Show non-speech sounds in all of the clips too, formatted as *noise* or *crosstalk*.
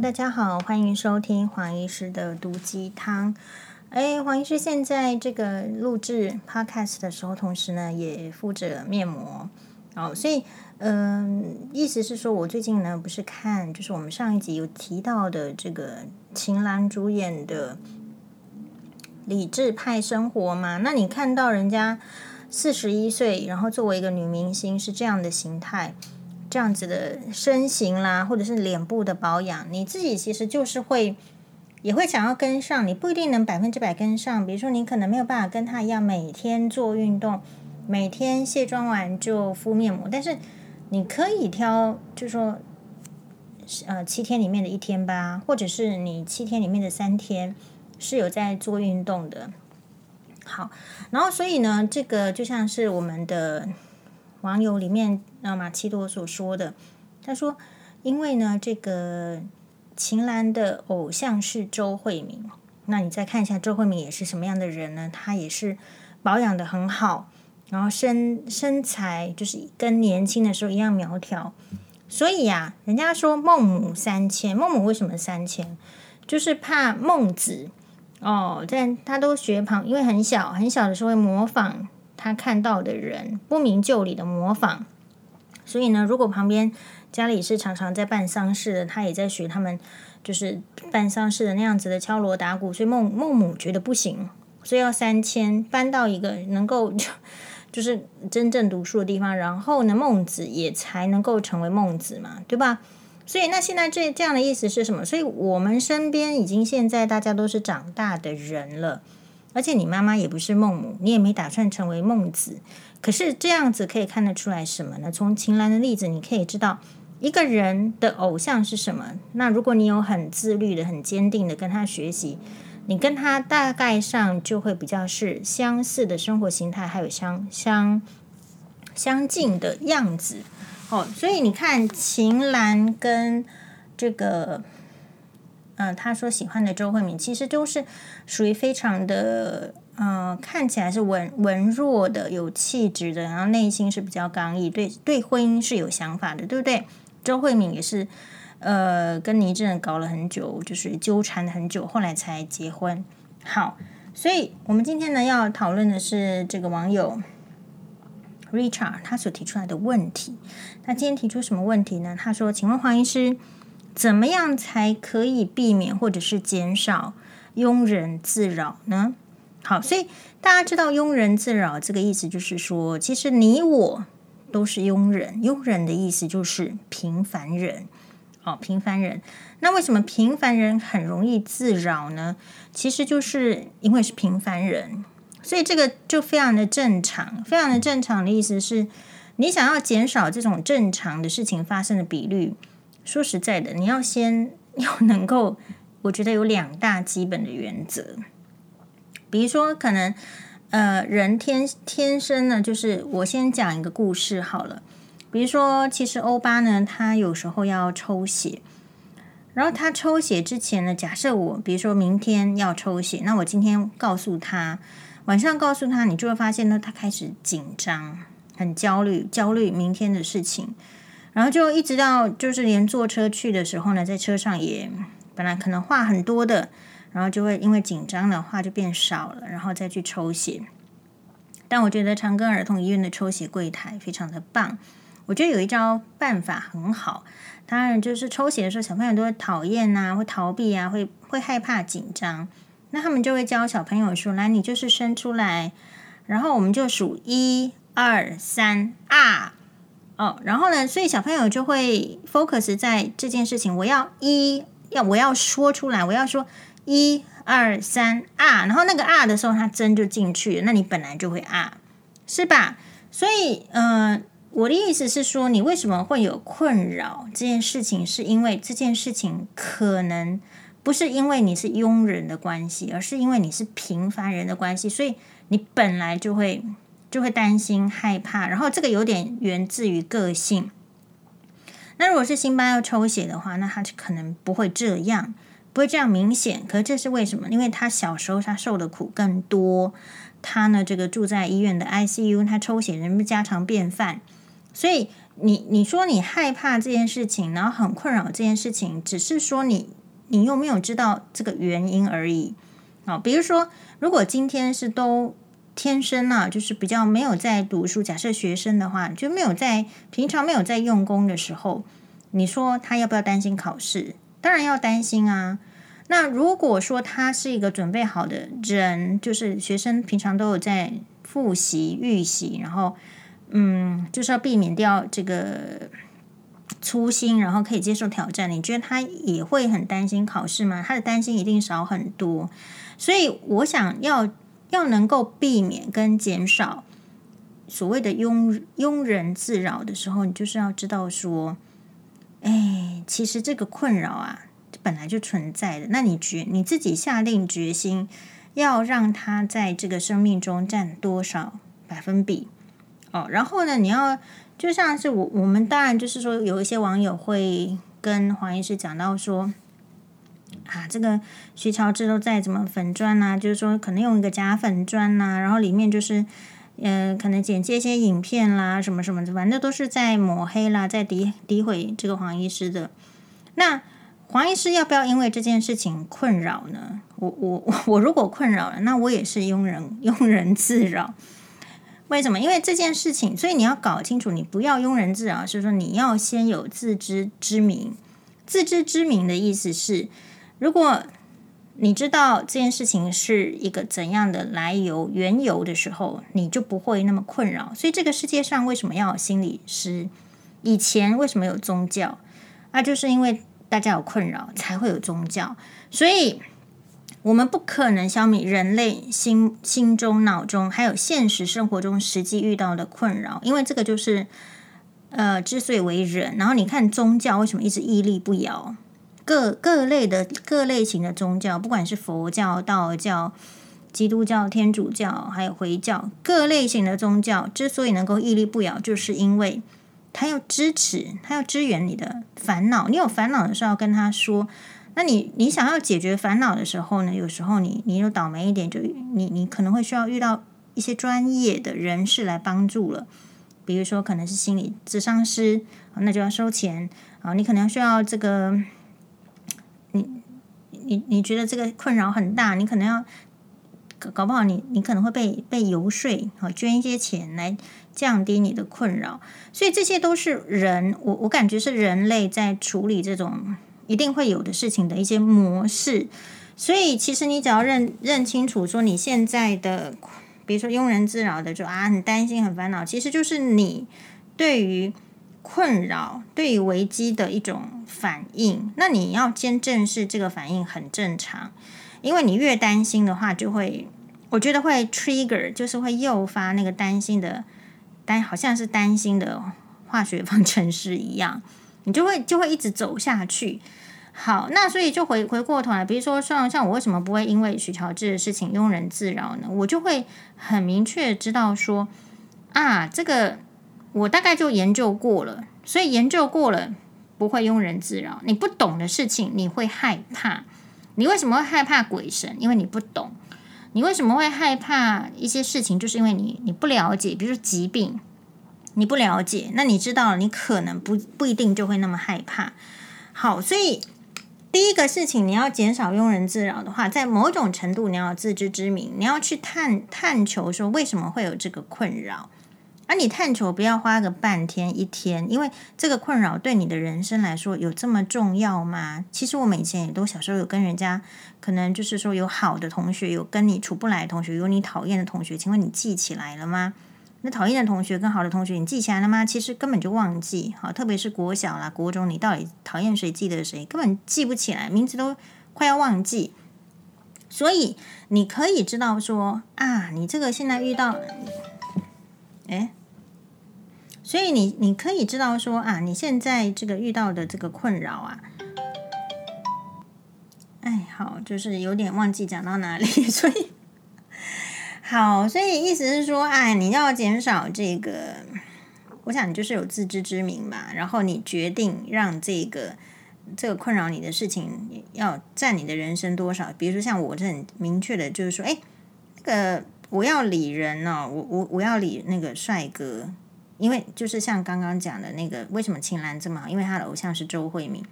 大家好，欢迎收听黄医师的毒鸡汤。哎，黄医师现在这个录制 Podcast 的时候，同时呢也敷着面膜哦，所以嗯、意思是说我最近呢不是看，就是我们上一集有提到的这个秦岚主演的《理智派生活》嘛？那你看到人家四十一岁，然后作为一个女明星是这样的形态。这样子的身形啦，或者是脸部的保养，你自己其实就是会，也会想要跟上。你不一定能百分之百跟上，比如说你可能没有办法跟他一样每天做运动，每天卸妆完就敷面膜，但是你可以挑，就是说，呃，七天里面的一天吧，或者是你七天里面的三天是有在做运动的。好，然后所以呢，这个就像是我们的。网友里面，那马奇朵所说的，他说：“因为呢，这个秦岚的偶像是周慧敏，那你再看一下周慧敏也是什么样的人呢？她也是保养得很好，然后身身材就是跟年轻的时候一样苗条。所以呀、人家说孟母三迁，孟母为什么三迁？就是怕孟子哦，但他都学旁，因为很小很小的时候会模仿。”他看到的人不明就里的模仿，所以呢，如果旁边家里是常常在办丧事的，他也在学他们就是办丧事的那样子的敲锣打鼓，所以孟孟母觉得不行，所以要三千搬到一个能够就就是真正读书的地方，然后呢，孟子也才能够成为孟子嘛，对吧？所以那现在这这样的意思是什么？所以我们身边已经现在大家都是长大的人了。而且你妈妈也不是孟母，你也没打算成为孟子。可是这样子可以看得出来什么呢？从秦岚的例子，你可以知道一个人的偶像是什么。那如果你有很自律的、很坚定的跟他学习，你跟他大概上就会比较是相似的生活形态，还有相相相近的样子。哦，所以你看秦岚跟这个。嗯，他说喜欢的周慧敏其实都是属于非常的，嗯、呃，看起来是文文弱的、有气质的，然后内心是比较刚毅，对对婚姻是有想法的，对不对？周慧敏也是，呃，跟倪震搞了很久，就是纠缠很久，后来才结婚。好，所以我们今天呢要讨论的是这个网友 Richard 他所提出来的问题。他今天提出什么问题呢？他说：“请问黄医师。”怎么样才可以避免或者是减少庸人自扰呢？好，所以大家知道庸人自扰这个意思，就是说，其实你我都是庸人。庸人的意思就是平凡人。哦，平凡人。那为什么平凡人很容易自扰呢？其实就是因为是平凡人，所以这个就非常的正常。非常的正常的意思是，你想要减少这种正常的事情发生的比率。说实在的，你要先要能够，我觉得有两大基本的原则。比如说，可能呃，人天天生呢，就是我先讲一个故事好了。比如说，其实欧巴呢，他有时候要抽血，然后他抽血之前呢，假设我比如说明天要抽血，那我今天告诉他，晚上告诉他，你就会发现呢，他开始紧张，很焦虑，焦虑明天的事情。然后就一直到就是连坐车去的时候呢，在车上也本来可能话很多的，然后就会因为紧张的话就变少了，然后再去抽血。但我觉得长庚儿童医院的抽血柜台非常的棒，我觉得有一招办法很好。当然就是抽血的时候，小朋友都会讨厌啊，会逃避啊，会会害怕紧张。那他们就会教小朋友说：“来，你就是伸出来，然后我们就数一二三啊。”哦，然后呢，所以小朋友就会 focus 在这件事情。我要一要我要说出来，我要说一二三啊，然后那个啊的时候，他针就进去了。那你本来就会啊，是吧？所以，嗯、呃，我的意思是说，你为什么会有困扰这件事情，是因为这件事情可能不是因为你是庸人的关系，而是因为你是平凡人的关系，所以你本来就会。就会担心害怕，然后这个有点源自于个性。那如果是辛巴要抽血的话，那他就可能不会这样，不会这样明显。可是这是为什么？因为他小时候他受的苦更多，他呢这个住在医院的 ICU，他抽血人不家常便饭，所以你你说你害怕这件事情，然后很困扰这件事情，只是说你你又没有知道这个原因而已。好，比如说，如果今天是都天生啊，就是比较没有在读书，假设学生的话，就没有在平常没有在用功的时候，你说他要不要担心考试？当然要担心啊。那如果说他是一个准备好的人，就是学生平常都有在复习预习，然后。嗯，就是要避免掉这个粗心，然后可以接受挑战。你觉得他也会很担心考试吗？他的担心一定少很多。所以，我想要要能够避免跟减少所谓的庸庸人自扰的时候，你就是要知道说，哎，其实这个困扰啊，本来就存在的。那你决你自己下定决心，要让他在这个生命中占多少百分比？哦，然后呢，你要就像是我，我们当然就是说，有一些网友会跟黄医师讲到说，啊，这个徐乔治都在怎么粉专呐，就是说可能用一个假粉专呐，然后里面就是，嗯、呃，可能剪接一些影片啦，什么什么的，反正都是在抹黑啦，在诋诋毁这个黄医师的。那黄医师要不要因为这件事情困扰呢？我我我如果困扰了，那我也是庸人庸人自扰。为什么？因为这件事情，所以你要搞清楚，你不要庸人自扰，是说你要先有自知之明。自知之明的意思是，如果你知道这件事情是一个怎样的来由、缘由的时候，你就不会那么困扰。所以这个世界上为什么要有心理师？以前为什么有宗教？那就是因为大家有困扰，才会有宗教。所以。我们不可能消灭人类心心中、脑中，还有现实生活中实际遇到的困扰，因为这个就是呃，之所以为人。然后你看宗教为什么一直屹立不摇？各各类的各类型的宗教，不管是佛教、道教、基督教、天主教，还有回教，各类型的宗教之所以能够屹立不摇，就是因为他要支持，他要支援你的烦恼。你有烦恼的时候，要跟他说。那你你想要解决烦恼的时候呢？有时候你你有倒霉一点，就你你可能会需要遇到一些专业的人士来帮助了。比如说，可能是心理咨商师，那就要收钱啊。你可能需要这个，你你觉得这个困扰很大，你可能要搞不好你，你可能会被被游说啊，捐一些钱来降低你的困扰。所以这些都是人，我我感觉是人类在处理这种。一定会有的事情的一些模式，所以其实你只要认认清楚，说你现在的，比如说庸人自扰的，就啊很担心、很烦恼，其实就是你对于困扰、对于危机的一种反应。那你要先正视这个反应很正常，因为你越担心的话，就会我觉得会 trigger，就是会诱发那个担心的担，好像是担心的化学方程式一样。你就会 *laughs* 就会一直走下去。好，那所以就回回过头来，比如说像像我为什么不会因为许乔治的事情庸人自扰呢？我就会很明确知道说啊，这个我大概就研究过了，所以研究过了不会庸人自扰。你不懂的事情你会害怕。你为什么会害怕鬼神？因为你不懂。你为什么会害怕一些事情？就是因为你你不了解，比如说疾病。你不了解，那你知道了，你可能不不一定就会那么害怕。好，所以第一个事情，你要减少庸人自扰的话，在某种程度，你要自知之明，你要去探探求说为什么会有这个困扰。而你探求不要花个半天一天，因为这个困扰对你的人生来说有这么重要吗？其实我们以前也都小时候有跟人家，可能就是说有好的同学，有跟你处不来的同学，有你讨厌的同学，请问你记起来了吗？那讨厌的同学跟好的同学，你记起来了吗？其实根本就忘记，好，特别是国小啦、国中，你到底讨厌谁，记得谁，根本记不起来，名字都快要忘记。所以你可以知道说啊，你这个现在遇到，哎，所以你你可以知道说啊，你现在这个遇到的这个困扰啊，哎，好，就是有点忘记讲到哪里，*laughs* 所以。好，所以意思是说，哎，你要减少这个，我想你就是有自知之明吧。然后你决定让这个这个困扰你的事情要占你的人生多少？比如说像我这很明确的，就是说，哎，那个我要理人哦，我我我要理那个帅哥，因为就是像刚刚讲的那个，为什么青兰这么好？因为他的偶像是周慧敏，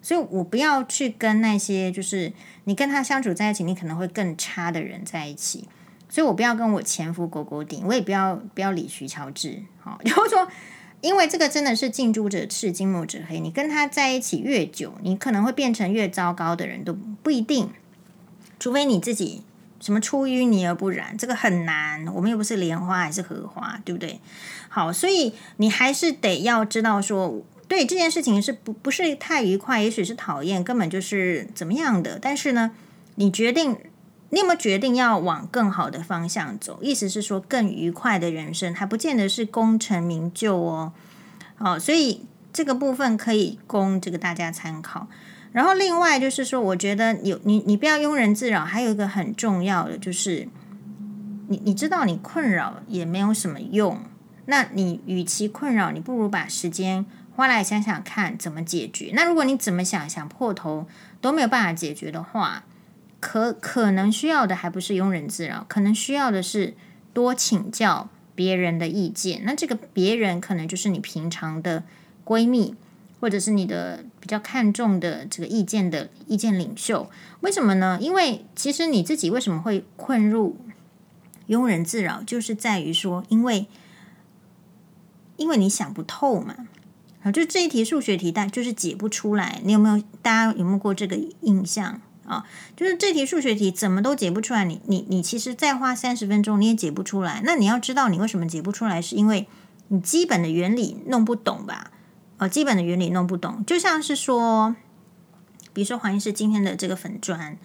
所以我不要去跟那些就是你跟他相处在一起，你可能会更差的人在一起。所以我不要跟我前夫勾勾顶，我也不要不要理徐乔治。好，然 *laughs* 后说，因为这个真的是近朱者赤，近墨者黑。你跟他在一起越久，你可能会变成越糟糕的人，都不一定。除非你自己什么出淤泥而不染，这个很难。我们又不是莲花还是荷花，对不对？好，所以你还是得要知道说，对这件事情是不不是太愉快，也许是讨厌，根本就是怎么样的。但是呢，你决定。你有没有决定要往更好的方向走？意思是说，更愉快的人生，还不见得是功成名就哦。好，所以这个部分可以供这个大家参考。然后另外就是说，我觉得有你，你不要庸人自扰。还有一个很重要的就是，你你知道你困扰也没有什么用。那你与其困扰，你不如把时间花来想想看怎么解决。那如果你怎么想想破头都没有办法解决的话，可可能需要的还不是庸人自扰，可能需要的是多请教别人的意见。那这个别人可能就是你平常的闺蜜，或者是你的比较看重的这个意见的意见领袖。为什么呢？因为其实你自己为什么会困入庸人自扰，就是在于说，因为因为你想不透嘛。啊，就这一题数学题，但就是解不出来。你有没有？大家有没有过这个印象？啊，就是这题数学题怎么都解不出来，你你你其实再花三十分钟你也解不出来。那你要知道你为什么解不出来，是因为你基本的原理弄不懂吧？呃，基本的原理弄不懂，就像是说，比如说黄医师今天的这个粉砖，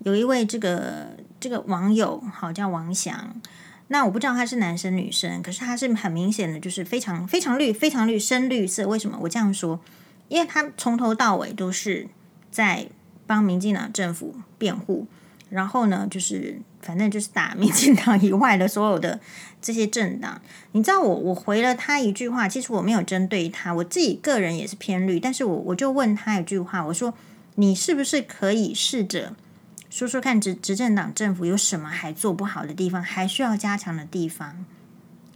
有一位这个这个网友，好叫王翔，那我不知道他是男生女生，可是他是很明显的就是非常非常绿，非常绿，深绿色。为什么我这样说？因为他从头到尾都是在。帮民进党政府辩护，然后呢，就是反正就是打民进党以外的所有的这些政党。你知道我我回了他一句话，其实我没有针对他，我自己个人也是偏绿，但是我我就问他一句话，我说你是不是可以试着说说看执执政党政府有什么还做不好的地方，还需要加强的地方？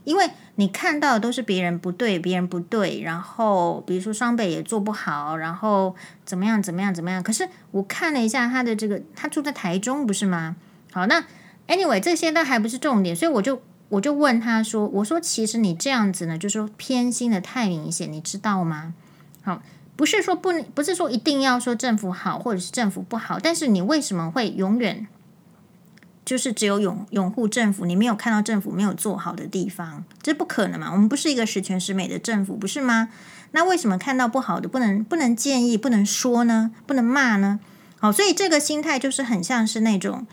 因为你看到的都是别人不对，别人不对，然后比如说双北也做不好，然后怎么样怎么样怎么样。可是我看了一下他的这个，他住在台中不是吗？好，那 anyway 这些都还不是重点，所以我就我就问他说：“我说其实你这样子呢，就是说偏心的太明显，你知道吗？好，不是说不不是说一定要说政府好或者是政府不好，但是你为什么会永远？”就是只有拥拥护政府，你没有看到政府没有做好的地方，这不可能嘛？我们不是一个十全十美的政府，不是吗？那为什么看到不好的不能不能建议，不能说呢？不能骂呢？好，所以这个心态就是很像是那种，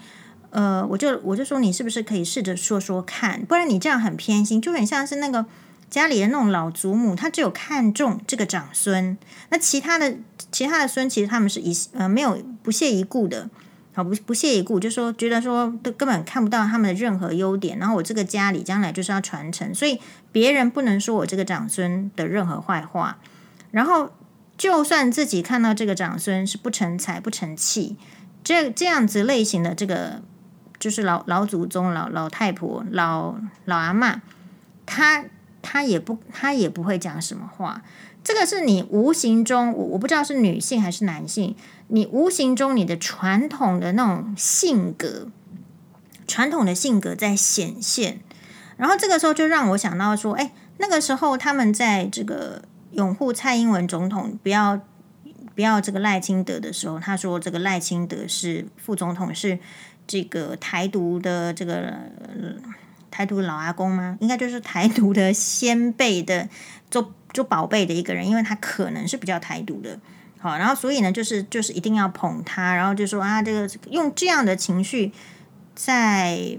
呃，我就我就说你是不是可以试着说说看，不然你这样很偏心，就很像是那个家里的那种老祖母，他只有看中这个长孙，那其他的其他的孙其实他们是一呃没有不屑一顾的。好，不不屑一顾，就说觉得说都根本看不到他们的任何优点，然后我这个家里将来就是要传承，所以别人不能说我这个长孙的任何坏话，然后就算自己看到这个长孙是不成才不成器，这这样子类型的这个就是老老祖宗、老老太婆、老老阿嬷，他他也不他也不会讲什么话。这个是你无形中，我我不知道是女性还是男性，你无形中你的传统的那种性格，传统的性格在显现。然后这个时候就让我想到说，哎，那个时候他们在这个拥护蔡英文总统，不要不要这个赖清德的时候，他说这个赖清德是副总统，是这个台独的这个台独老阿公吗？应该就是台独的先辈的做。就宝贝的一个人，因为他可能是比较台独的，好，然后所以呢，就是就是一定要捧他，然后就说啊，这个用这样的情绪在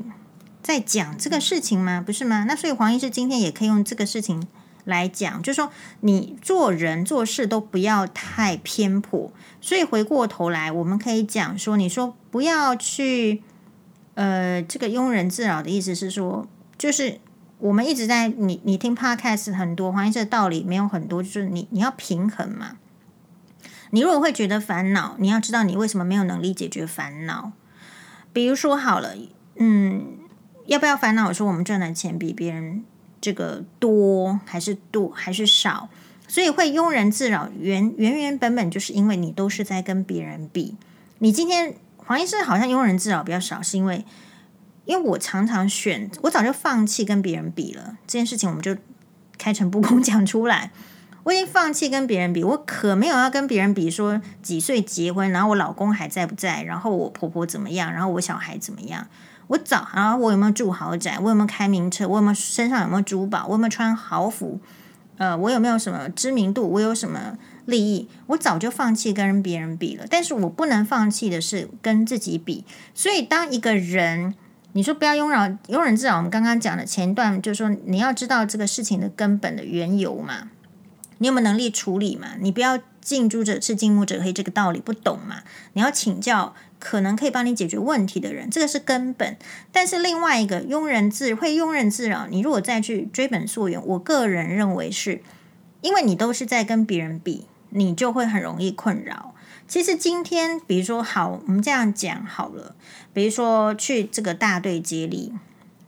在讲这个事情吗？不是吗？那所以黄医师今天也可以用这个事情来讲，就是说你做人做事都不要太偏颇。所以回过头来，我们可以讲说，你说不要去呃，这个庸人自扰的意思是说，就是。我们一直在你你听 podcast 很多，黄医师的道理没有很多，就是你你要平衡嘛。你如果会觉得烦恼，你要知道你为什么没有能力解决烦恼。比如说好了，嗯，要不要烦恼？我说我们赚的钱比别人这个多还是多还是少，所以会庸人自扰。原原原本本就是因为你都是在跟别人比。你今天黄医师好像庸人自扰比较少，是因为因为我常常选，我早就放弃跟别人比了。这件事情我们就开诚布公讲出来。我已经放弃跟别人比，我可没有要跟别人比说几岁结婚，然后我老公还在不在，然后我婆婆怎么样，然后我小孩怎么样。我早，然后我有没有住豪宅？我有没有开名车？我有没有身上有没有珠宝？我有没有穿豪服？呃，我有没有什么知名度？我有什么利益？我早就放弃跟别人比了。但是我不能放弃的是跟自己比。所以，当一个人你说不要庸人庸人自扰，我们刚刚讲的前一段就是说，你要知道这个事情的根本的缘由嘛。你有没有能力处理嘛？你不要近朱者赤，近墨者黑，这个道理不懂嘛？你要请教可能可以帮你解决问题的人，这个是根本。但是另外一个庸人自会庸人自扰，你如果再去追本溯源，我个人认为是因为你都是在跟别人比，你就会很容易困扰。其实今天，比如说好，我们这样讲好了，比如说去这个大队接力，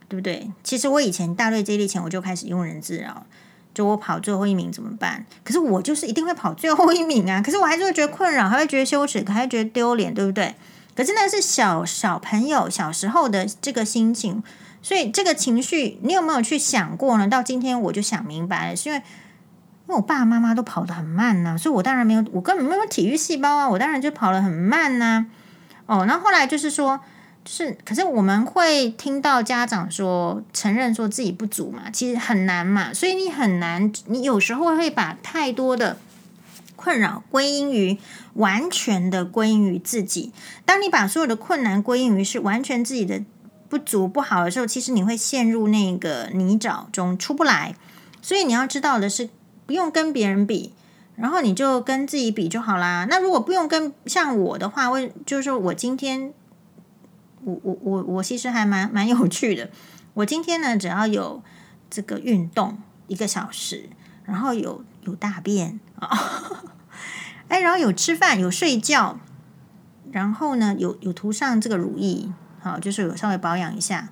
对不对？其实我以前大队接力前我就开始庸人自扰。就我跑最后一名怎么办？可是我就是一定会跑最后一名啊！可是我还是会觉得困扰，还会觉得羞耻，还会觉得丢脸，对不对？可是那是小小朋友小时候的这个心情，所以这个情绪你有没有去想过呢？到今天我就想明白了，是因为因为我爸爸妈妈都跑得很慢呐、所以我当然没有，我根本没有体育细胞啊，我当然就跑得很慢呐、哦，那后，后来就是说。就是，可是我们会听到家长说承认说自己不足嘛，其实很难嘛，所以你很难，你有时候会把太多的困扰归因于完全的归因于自己。当你把所有的困难归因于是完全自己的不足不好的时候，其实你会陷入那个泥沼中出不来。所以你要知道的是，不用跟别人比，然后你就跟自己比就好啦。那如果不用跟像我的话，为就是我今天。我我我我其实还蛮蛮有趣的。我今天呢，只要有这个运动一个小时，然后有有大便啊，*laughs* 哎，然后有吃饭有睡觉，然后呢有有涂上这个乳液，好，就是有稍微保养一下，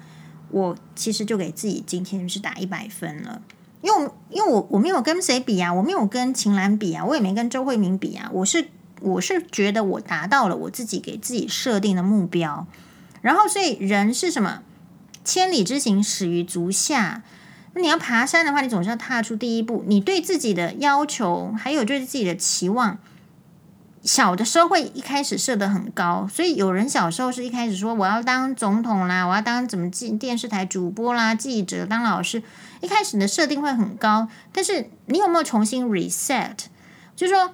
我其实就给自己今天是打一百分了。因为因为我我没有跟谁比啊，我没有跟秦岚比啊，我也没跟周慧敏比啊，我是我是觉得我达到了我自己给自己设定的目标。然后，所以人是什么？千里之行，始于足下。那你要爬山的话，你总是要踏出第一步。你对自己的要求，还有就是自己的期望，小的时候会一开始设得很高。所以有人小时候是一开始说我要当总统啦，我要当怎么进电视台主播啦、记者、当老师，一开始的设定会很高。但是你有没有重新 reset？就是说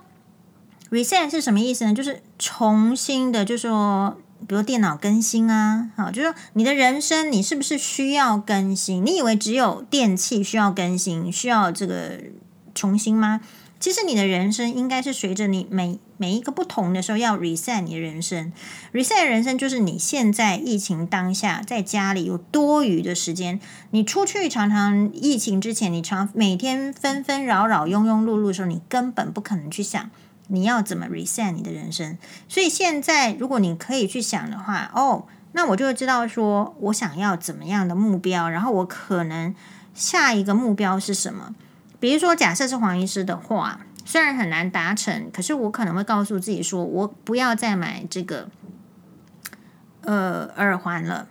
reset 是什么意思呢？就是重新的，就是说。比如电脑更新啊，好，就是说你的人生，你是不是需要更新？你以为只有电器需要更新，需要这个重新吗？其实你的人生应该是随着你每每一个不同的时候要 reset 你的人生。reset 人生就是你现在疫情当下在家里有多余的时间，你出去常常疫情之前，你常每天纷纷扰扰、庸庸碌碌的时候，你根本不可能去想。你要怎么 reset 你的人生？所以现在，如果你可以去想的话，哦，那我就会知道说我想要怎么样的目标，然后我可能下一个目标是什么？比如说，假设是黄医师的话，虽然很难达成，可是我可能会告诉自己说，我不要再买这个呃耳环了，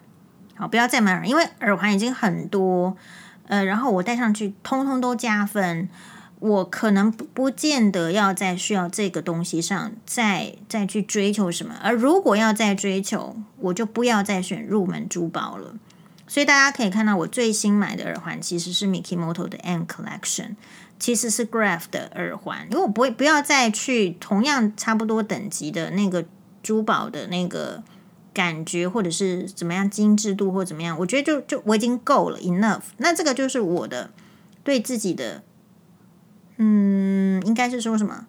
好，不要再买耳，因为耳环已经很多，呃，然后我戴上去，通通都加分。我可能不不见得要在需要这个东西上再再去追求什么，而如果要再追求，我就不要再选入门珠宝了。所以大家可以看到，我最新买的耳环其实是 Mikimoto 的 M Collection，其实是 Graph 的耳环，因为我不会不要再去同样差不多等级的那个珠宝的那个感觉，或者是怎么样精致度或怎么样，我觉得就就我已经够了 enough。那这个就是我的对自己的。嗯，应该是说什么？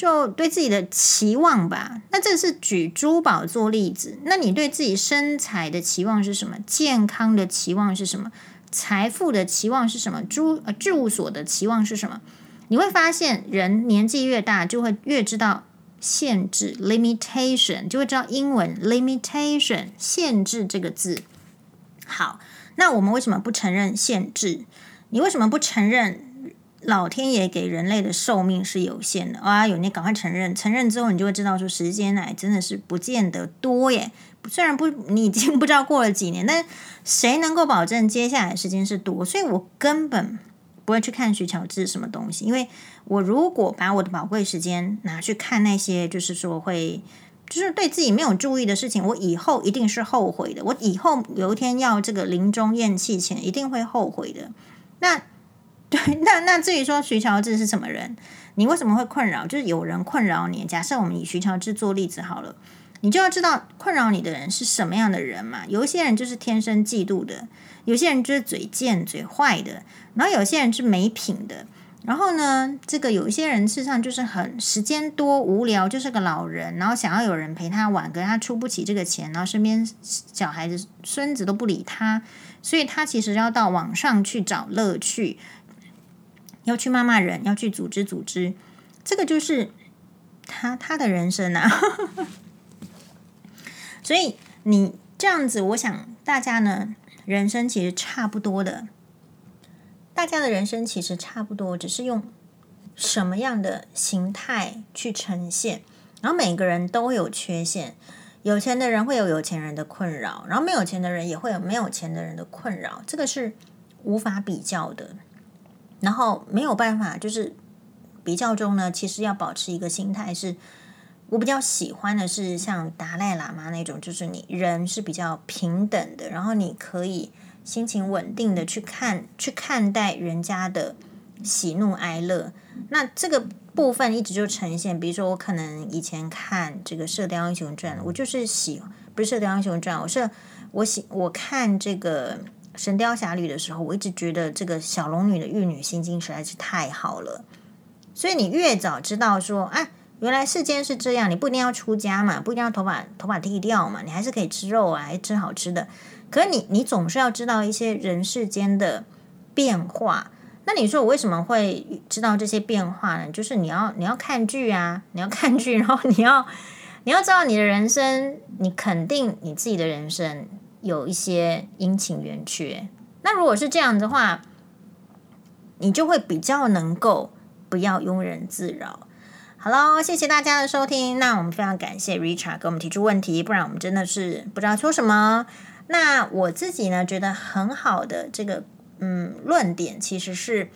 就对自己的期望吧。那这是举珠宝做例子。那你对自己身材的期望是什么？健康的期望是什么？财富的期望是什么？住呃住所的期望是什么？你会发现，人年纪越大，就会越知道限制 （limitation），就会知道英文 limitation 限制这个字。好，那我们为什么不承认限制？你为什么不承认老天爷给人类的寿命是有限的啊？有你赶快承认，承认之后你就会知道说时间来真的是不见得多耶。虽然不，你已经不知道过了几年，但谁能够保证接下来时间是多？所以我根本不会去看徐乔治什么东西，因为我如果把我的宝贵时间拿去看那些，就是说会。就是对自己没有注意的事情，我以后一定是后悔的。我以后有一天要这个临终咽气前，一定会后悔的。那对，*laughs* 那那至于说徐乔治是什么人，你为什么会困扰？就是有人困扰你。假设我们以徐乔治做例子好了，你就要知道困扰你的人是什么样的人嘛。有一些人就是天生嫉妒的，有些人就是嘴贱嘴坏的，然后有些人是没品的。然后呢，这个有一些人事实上就是很时间多无聊，就是个老人，然后想要有人陪他玩，可是他出不起这个钱，然后身边小孩子、孙子都不理他，所以他其实要到网上去找乐趣，要去骂骂人，要去组织组织，这个就是他他的人生啊。*laughs* 所以你这样子，我想大家呢，人生其实差不多的。大家的人生其实差不多，只是用什么样的形态去呈现。然后每个人都有缺陷，有钱的人会有有钱人的困扰，然后没有钱的人也会有没有钱的人的困扰，这个是无法比较的。然后没有办法，就是比较中呢，其实要保持一个心态是，我比较喜欢的是像达赖喇嘛那种，就是你人是比较平等的，然后你可以。心情稳定的去看去看待人家的喜怒哀乐，那这个部分一直就呈现。比如说，我可能以前看这个《射雕英雄传》，我就是喜不是《射雕英雄传》，我是我喜我看这个《神雕侠侣》的时候，我一直觉得这个小龙女的玉女心经实在是太好了。所以你越早知道说，啊，原来世间是这样，你不一定要出家嘛，不一定要头发头发剃掉嘛，你还是可以吃肉啊，还吃好吃的。可是你，你总是要知道一些人世间的变化。那你说我为什么会知道这些变化呢？就是你要你要看剧啊，你要看剧，然后你要你要知道你的人生，你肯定你自己的人生有一些阴晴圆缺。那如果是这样的话，你就会比较能够不要庸人自扰。好喽，谢谢大家的收听。那我们非常感谢 Richard 给我们提出问题，不然我们真的是不知道说什么。那我自己呢，觉得很好的这个嗯论点，其实是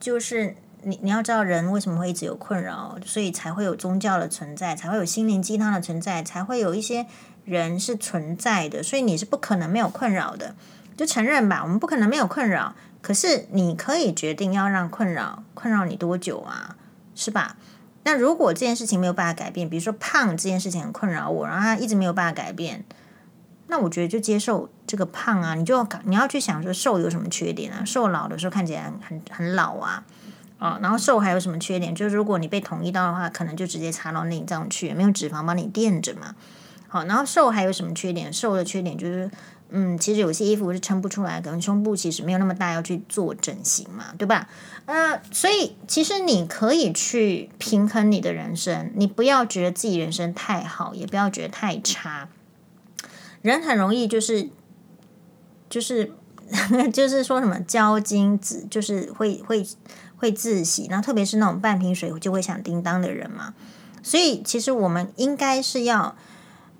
就是你你要知道人为什么会一直有困扰，所以才会有宗教的存在，才会有心灵鸡汤的存在，才会有一些人是存在的，所以你是不可能没有困扰的，就承认吧，我们不可能没有困扰，可是你可以决定要让困扰困扰你多久啊，是吧？那如果这件事情没有办法改变，比如说胖这件事情很困扰我，然后它一直没有办法改变。那我觉得就接受这个胖啊，你就要你要去想说瘦有什么缺点啊？瘦老的时候看起来很很老啊，啊，然后瘦还有什么缺点？就是如果你被捅一刀的话，可能就直接插到内脏去，没有脂肪帮你垫着嘛。好，然后瘦还有什么缺点？瘦的缺点就是，嗯，其实有些衣服是撑不出来，可能胸部其实没有那么大，要去做整形嘛，对吧？呃，所以其实你可以去平衡你的人生，你不要觉得自己人生太好，也不要觉得太差。人很容易就是就是 *laughs* 就是说什么骄矜自，就是会会会自喜，然后特别是那种半瓶水就会响叮当的人嘛。所以其实我们应该是要，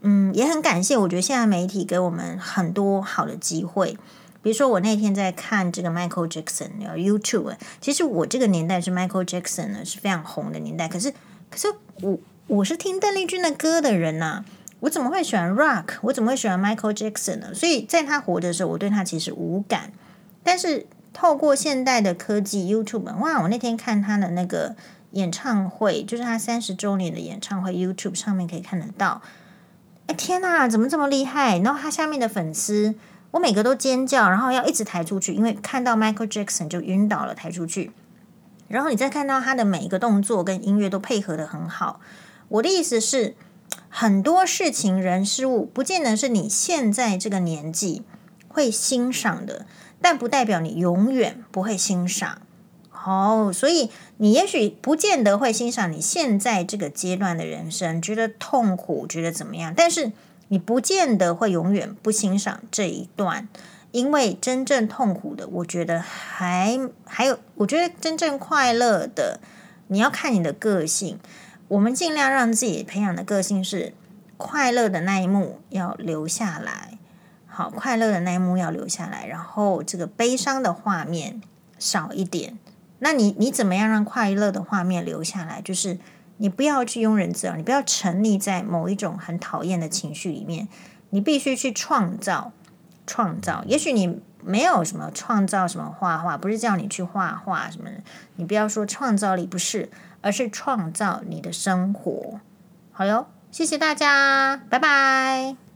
嗯，也很感谢。我觉得现在媒体给我们很多好的机会，比如说我那天在看这个 Michael Jackson YouTube。其实我这个年代是 Michael Jackson 呢是非常红的年代，可是可是我我是听邓丽君的歌的人呐、我怎么会喜欢 Rock？我怎么会喜欢 Michael Jackson 呢？所以在他活的时候，我对他其实无感。但是透过现代的科技 YouTube，哇！我那天看他的那个演唱会，就是他三十周年的演唱会，YouTube 上面可以看得到。哎，天哪，怎么这么厉害？然后他下面的粉丝，我每个都尖叫，然后要一直抬出去，因为看到 Michael Jackson 就晕倒了，抬出去。然后你再看到他的每一个动作跟音乐都配合得很好。我的意思是。很多事情、人、事物，不见得是你现在这个年纪会欣赏的，但不代表你永远不会欣赏。哦，所以你也许不见得会欣赏你现在这个阶段的人生，觉得痛苦，觉得怎么样？但是你不见得会永远不欣赏这一段，因为真正痛苦的，我觉得还还有，我觉得真正快乐的，你要看你的个性。我们尽量让自己培养的个性是快乐的那一幕要留下来，好，快乐的那一幕要留下来，然后这个悲伤的画面少一点。那你你怎么样让快乐的画面留下来？就是你不要去庸人自扰，你不要沉溺在某一种很讨厌的情绪里面，你必须去创造，创造。也许你没有什么创造什么画画，不是叫你去画画什么，你不要说创造力不是，而是创造你的生活。好哟，谢谢大家，拜拜。